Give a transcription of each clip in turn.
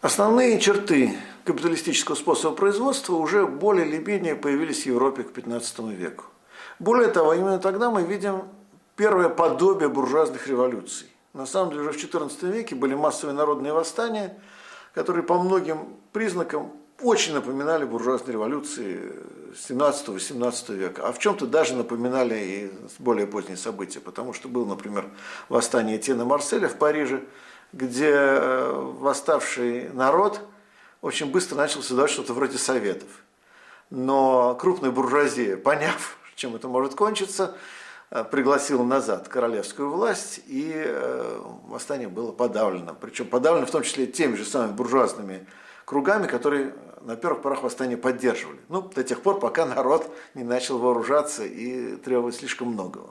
Основные черты капиталистического способа производства уже более или менее появились в Европе к XV веку. Более того, именно тогда мы видим первое подобие буржуазных революций. На самом деле уже в XIV веке были массовые народные восстания, которые по многим признакам очень напоминали буржуазные революции 17-18 века, а в чем-то даже напоминали и более поздние события, потому что был, например, восстание Тена Марселя в Париже, где э, восставший народ очень быстро начал создавать что-то вроде советов. Но крупная буржуазия, поняв, чем это может кончиться, э, пригласила назад королевскую власть, и э, восстание было подавлено. Причем подавлено в том числе теми же самыми буржуазными кругами, которые на первых порах восстание поддерживали. Ну, до тех пор, пока народ не начал вооружаться и требовать слишком многого.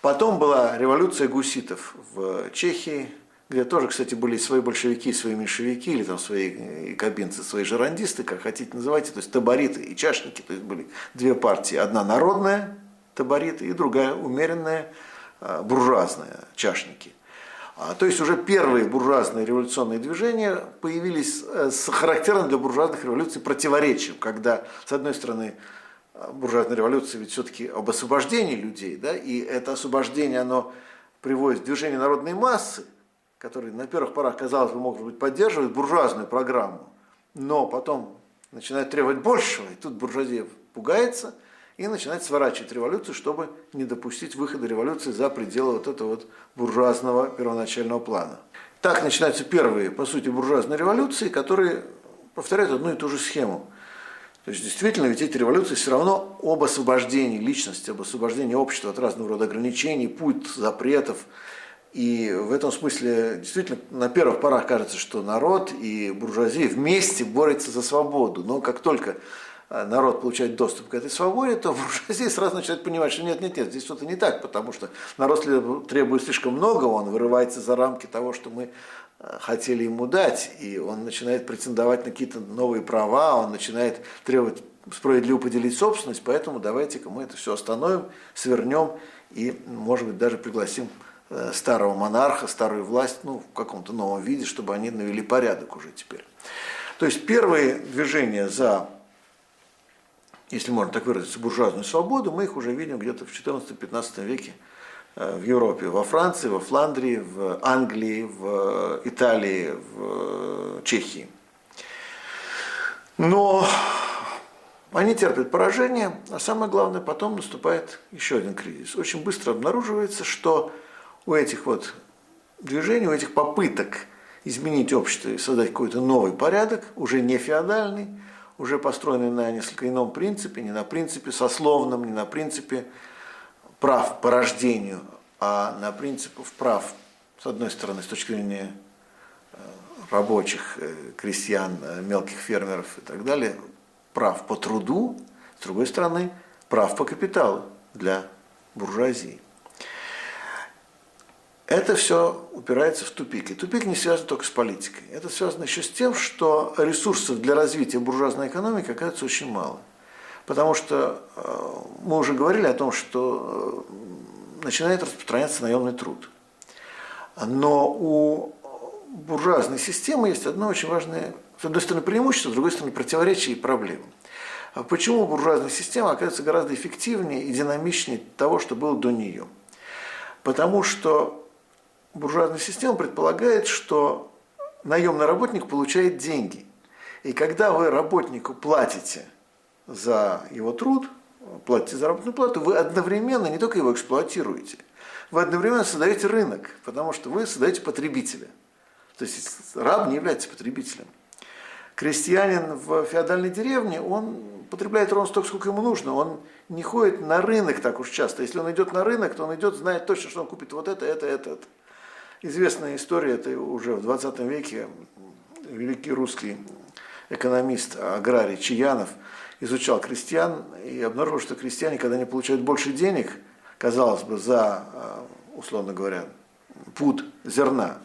Потом была революция гуситов в Чехии, где тоже, кстати, были свои большевики, свои меньшевики, или там свои кабинцы, свои жерандисты, как хотите называйте, то есть табориты и чашники, то есть были две партии. Одна народная, табориты, и другая умеренная, а, буржуазная, чашники. А, то есть уже первые буржуазные революционные движения появились э, с характерным для буржуазных революций противоречием, когда, с одной стороны, буржуазная революция ведь все-таки об освобождении людей, да, и это освобождение, оно приводит в движение народной массы, который на первых порах, казалось бы, может быть, поддерживает буржуазную программу, но потом начинает требовать большего, и тут буржуазия пугается и начинает сворачивать революцию, чтобы не допустить выхода революции за пределы вот этого вот буржуазного первоначального плана. Так начинаются первые, по сути, буржуазные революции, которые повторяют одну и ту же схему. То есть действительно, ведь эти революции все равно об освобождении личности, об освобождении общества от разного рода ограничений, путь запретов, и в этом смысле действительно на первых порах кажется, что народ и буржуазия вместе борются за свободу. Но как только э, народ получает доступ к этой свободе, то буржуазия сразу начинает понимать, что нет, нет, нет, здесь что-то не так, потому что народ требует слишком много, он вырывается за рамки того, что мы э, хотели ему дать, и он начинает претендовать на какие-то новые права, он начинает требовать справедливо поделить собственность, поэтому давайте-ка мы это все остановим, свернем и, может быть, даже пригласим старого монарха, старую власть, ну, в каком-то новом виде, чтобы они навели порядок уже теперь. То есть первые движения за, если можно так выразиться, буржуазную свободу, мы их уже видим где-то в 14-15 веке э, в Европе, во Франции, во Фландрии, в Англии, в Италии, в Чехии. Но они терпят поражение, а самое главное, потом наступает еще один кризис. Очень быстро обнаруживается, что у этих вот движений, у этих попыток изменить общество и создать какой-то новый порядок, уже не феодальный, уже построенный на несколько ином принципе, не на принципе сословном, не на принципе прав по рождению, а на принципах прав, с одной стороны, с точки зрения э, рабочих, э, крестьян, э, мелких фермеров и так далее, прав по труду, с другой стороны, прав по капиталу для буржуазии это все упирается в тупик. И тупик не связан только с политикой. Это связано еще с тем, что ресурсов для развития буржуазной экономики оказывается очень мало. Потому что э, мы уже говорили о том, что э, начинает распространяться наемный труд. Но у буржуазной системы есть одно очень важное, с одной стороны, преимущество, с другой стороны, противоречие и проблемы. А почему буржуазная система оказывается гораздо эффективнее и динамичнее того, что было до нее? Потому что буржуазная система предполагает, что наемный работник получает деньги. И когда вы работнику платите за его труд, платите заработную плату, вы одновременно не только его эксплуатируете, вы одновременно создаете рынок, потому что вы создаете потребителя. То есть раб не является потребителем. Крестьянин в феодальной деревне, он потребляет ровно столько, сколько ему нужно. Он не ходит на рынок так уж часто. Если он идет на рынок, то он идет, знает точно, что он купит вот это, это, это, это. Известная история, это уже в 20 веке великий русский экономист, аграрий Чаянов изучал крестьян и обнаружил, что крестьяне, когда они получают больше денег, казалось бы, за, э, условно говоря, пуд зерна,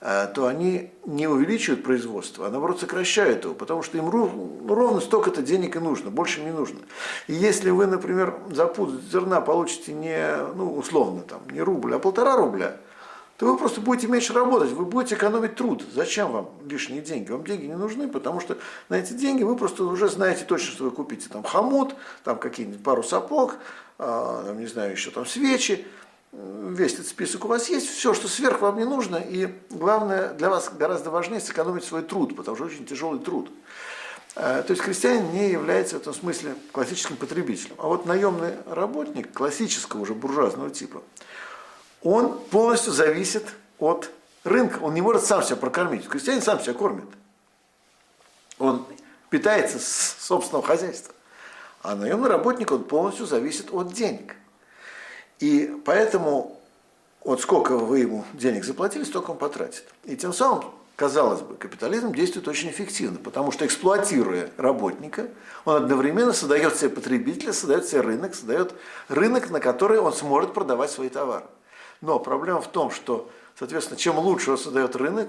э, то они не увеличивают производство, а наоборот сокращают его, потому что им ровно столько-то денег и нужно, больше не нужно. И если вы, например, за пуд зерна получите не, ну, условно, там, не рубль, а полтора рубля – то вы просто будете меньше работать, вы будете экономить труд. Зачем вам лишние деньги? Вам деньги не нужны, потому что на эти деньги вы просто уже знаете точно, что вы купите там хомут, там какие-нибудь пару сапог, а, там, не знаю, еще там свечи, весь этот список у вас есть, все, что сверх вам не нужно, и главное, для вас гораздо важнее сэкономить свой труд, потому что очень тяжелый труд. А, то есть крестьянин не является в этом смысле классическим потребителем. А вот наемный работник классического уже буржуазного типа – он полностью зависит от рынка. Он не может сам себя прокормить. Крестьянин сам себя кормит. Он питается с собственного хозяйства. А наемный работник, он полностью зависит от денег. И поэтому вот сколько вы ему денег заплатили, столько он потратит. И тем самым, казалось бы, капитализм действует очень эффективно, потому что эксплуатируя работника, он одновременно создает себе потребителя, создает себе рынок, создает рынок, на который он сможет продавать свои товары. Но проблема в том, что, соответственно, чем лучше он создает рынок,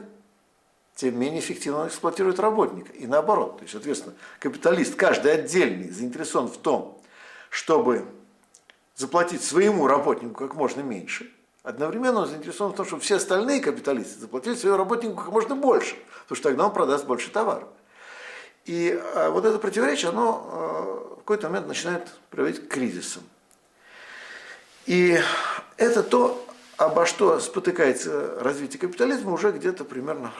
тем менее эффективно он эксплуатирует работника. И наоборот. То есть, соответственно, капиталист, каждый отдельный, заинтересован в том, чтобы заплатить своему работнику как можно меньше. Одновременно он заинтересован в том, чтобы все остальные капиталисты заплатили своему работнику как можно больше, потому что тогда он продаст больше товаров. И а, вот это противоречие, оно а, в какой-то момент начинает приводить к кризисам. И это то, обо что спотыкается развитие капитализма уже где-то примерно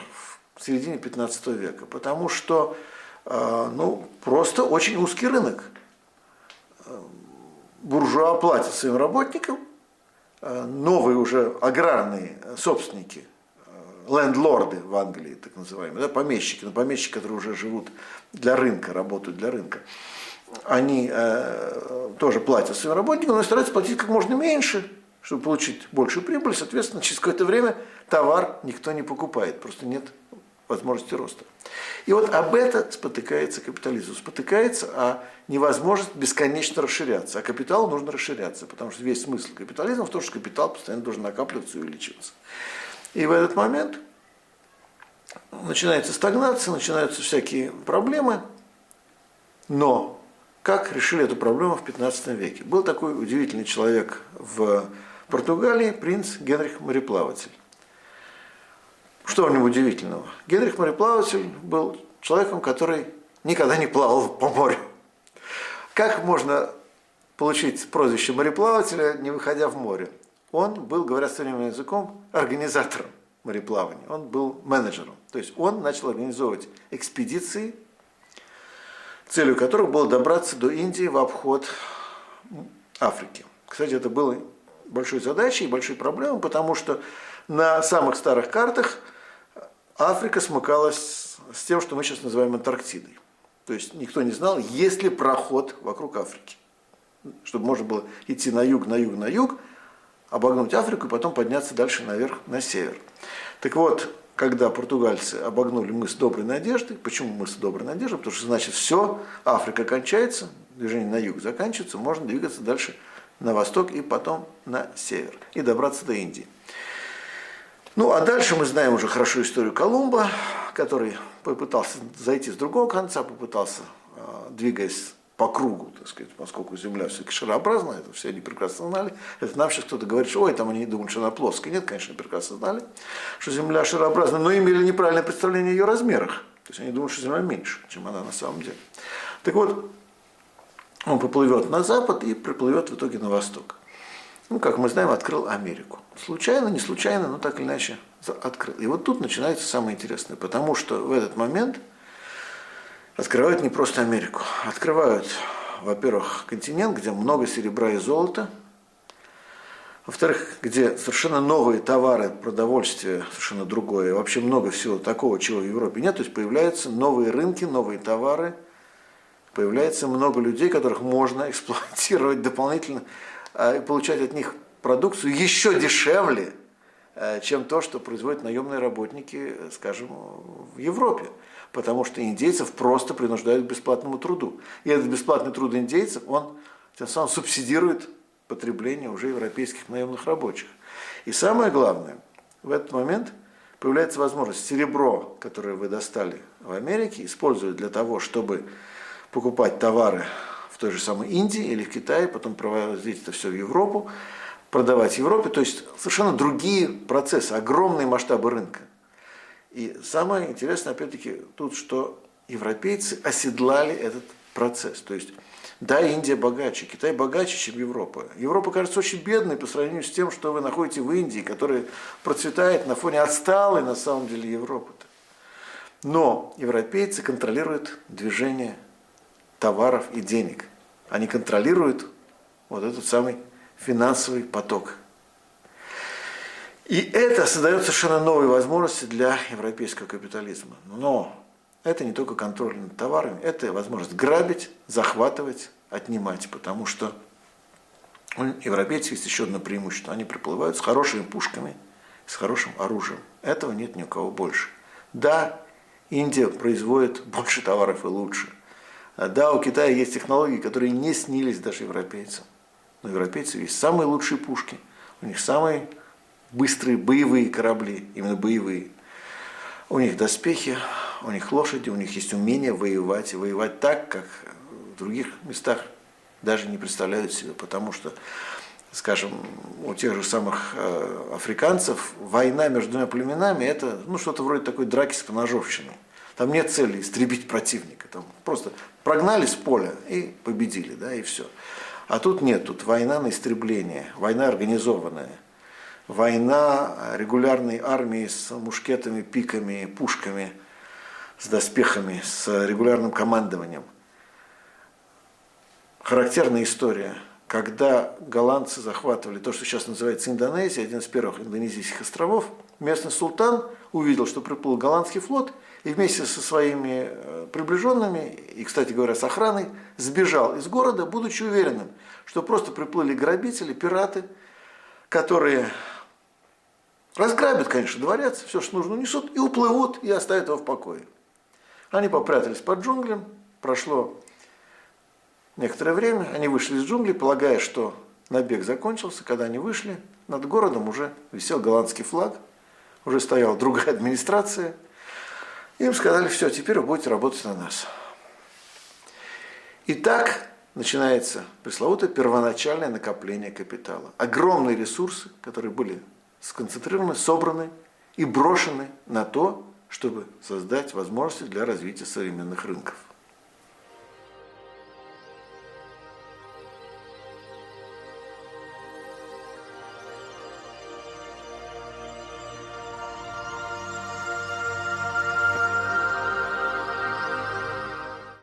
в середине 15 века. Потому что э, ну, просто очень узкий рынок. Э, буржуа платят своим работникам, э, новые уже аграрные собственники, лендлорды в Англии, так называемые, да, помещики, но помещики, которые уже живут для рынка, работают для рынка, они э, тоже платят своим работникам, но стараются платить как можно меньше, чтобы получить большую прибыль, соответственно, через какое-то время товар никто не покупает, просто нет возможности роста. И вот об это спотыкается капитализм. Спотыкается а невозможность бесконечно расширяться. А капиталу нужно расширяться, потому что весь смысл капитализма в том, что капитал постоянно должен накапливаться и увеличиваться. И в этот момент начинается стагнация, начинаются всякие проблемы, но как решили эту проблему в 15 веке? Был такой удивительный человек в Португалии принц Генрих Мореплаватель. Что в нем удивительного? Генрих Мореплаватель был человеком, который никогда не плавал по морю. Как можно получить прозвище мореплавателя, не выходя в море? Он был, говоря современным языком, организатором мореплавания. Он был менеджером. То есть он начал организовывать экспедиции, целью которых было добраться до Индии в обход Африки. Кстати, это было большой задачей большой проблемой, потому что на самых старых картах Африка смыкалась с тем, что мы сейчас называем Антарктидой. То есть никто не знал, есть ли проход вокруг Африки. Чтобы можно было идти на юг, на юг, на юг, обогнуть Африку и потом подняться дальше наверх, на север. Так вот, когда португальцы обогнули мыс Доброй Надежды, почему мыс Доброй Надежды? Потому что значит все, Африка кончается, движение на юг заканчивается, можно двигаться дальше на восток и потом на север, и добраться до Индии. Ну, а дальше мы знаем уже хорошо историю Колумба, который попытался зайти с другого конца, попытался, а, двигаясь по кругу, так сказать, поскольку Земля все-таки шарообразная, это все они прекрасно знали. Это нам сейчас кто-то говорит, что ой, там они думают, что она плоская. Нет, конечно, прекрасно знали, что Земля шарообразная, но имели неправильное представление о ее размерах. То есть они думают, что Земля меньше, чем она на самом деле. Так вот, он поплывет на запад и приплывет в итоге на восток. Ну, как мы знаем, открыл Америку. Случайно, не случайно, но так или иначе открыл. И вот тут начинается самое интересное, потому что в этот момент открывают не просто Америку. Открывают, во-первых, континент, где много серебра и золота, во-вторых, где совершенно новые товары, продовольствие, совершенно другое, вообще много всего такого, чего в Европе нет. То есть появляются новые рынки, новые товары, появляется много людей, которых можно эксплуатировать дополнительно а, и получать от них продукцию еще дешевле, э, чем то, что производят наемные работники, скажем, в Европе. Потому что индейцев просто принуждают к бесплатному труду. И этот бесплатный труд индейцев, он тем самым субсидирует потребление уже европейских наемных рабочих. И самое главное, в этот момент появляется возможность серебро, которое вы достали в Америке, использовать для того, чтобы покупать товары в той же самой Индии или в Китае, потом провозить это все в Европу, продавать Европе. То есть совершенно другие процессы, огромные масштабы рынка. И самое интересное, опять-таки, тут, что европейцы оседлали этот процесс. То есть, да, Индия богаче, Китай богаче, чем Европа. Европа кажется очень бедной по сравнению с тем, что вы находите в Индии, которая процветает на фоне отсталой на самом деле Европы-то. Но европейцы контролируют движение товаров и денег. Они контролируют вот этот самый финансовый поток. И это создает совершенно новые возможности для европейского капитализма. Но это не только контроль над товарами, это возможность грабить, захватывать, отнимать, потому что у европейцев есть еще одно преимущество. Они приплывают с хорошими пушками, с хорошим оружием. Этого нет ни у кого больше. Да, Индия производит больше товаров и лучше. Да, у Китая есть технологии, которые не снились даже европейцам. Но у европейцев есть самые лучшие пушки, у них самые быстрые боевые корабли, именно боевые. У них доспехи, у них лошади, у них есть умение воевать, и воевать так, как в других местах даже не представляют себе, потому что, скажем, у тех же самых э, африканцев война между двумя племенами – это ну, что-то вроде такой драки с поножовщиной. Там нет цели истребить противника, там просто прогнали с поля и победили, да, и все. А тут нет, тут война на истребление, война организованная война регулярной армии с мушкетами, пиками, пушками, с доспехами, с регулярным командованием. Характерная история, когда голландцы захватывали то, что сейчас называется Индонезия, один из первых индонезийских островов, местный султан увидел, что приплыл голландский флот, и вместе со своими э, приближенными, и, кстати говоря, с охраной, сбежал из города, будучи уверенным, что просто приплыли грабители, пираты, которые Разграбят, конечно, дворец, все, что нужно, унесут и уплывут, и оставят его в покое. Они попрятались под джунглям, прошло некоторое время, они вышли из джунглей, полагая, что набег закончился. Когда они вышли, над городом уже висел голландский флаг, уже стояла другая администрация. Им сказали, все, теперь вы будете работать на нас. И так начинается пресловутое первоначальное накопление капитала. Огромные ресурсы, которые были сконцентрированы, собраны и брошены на то, чтобы создать возможности для развития современных рынков.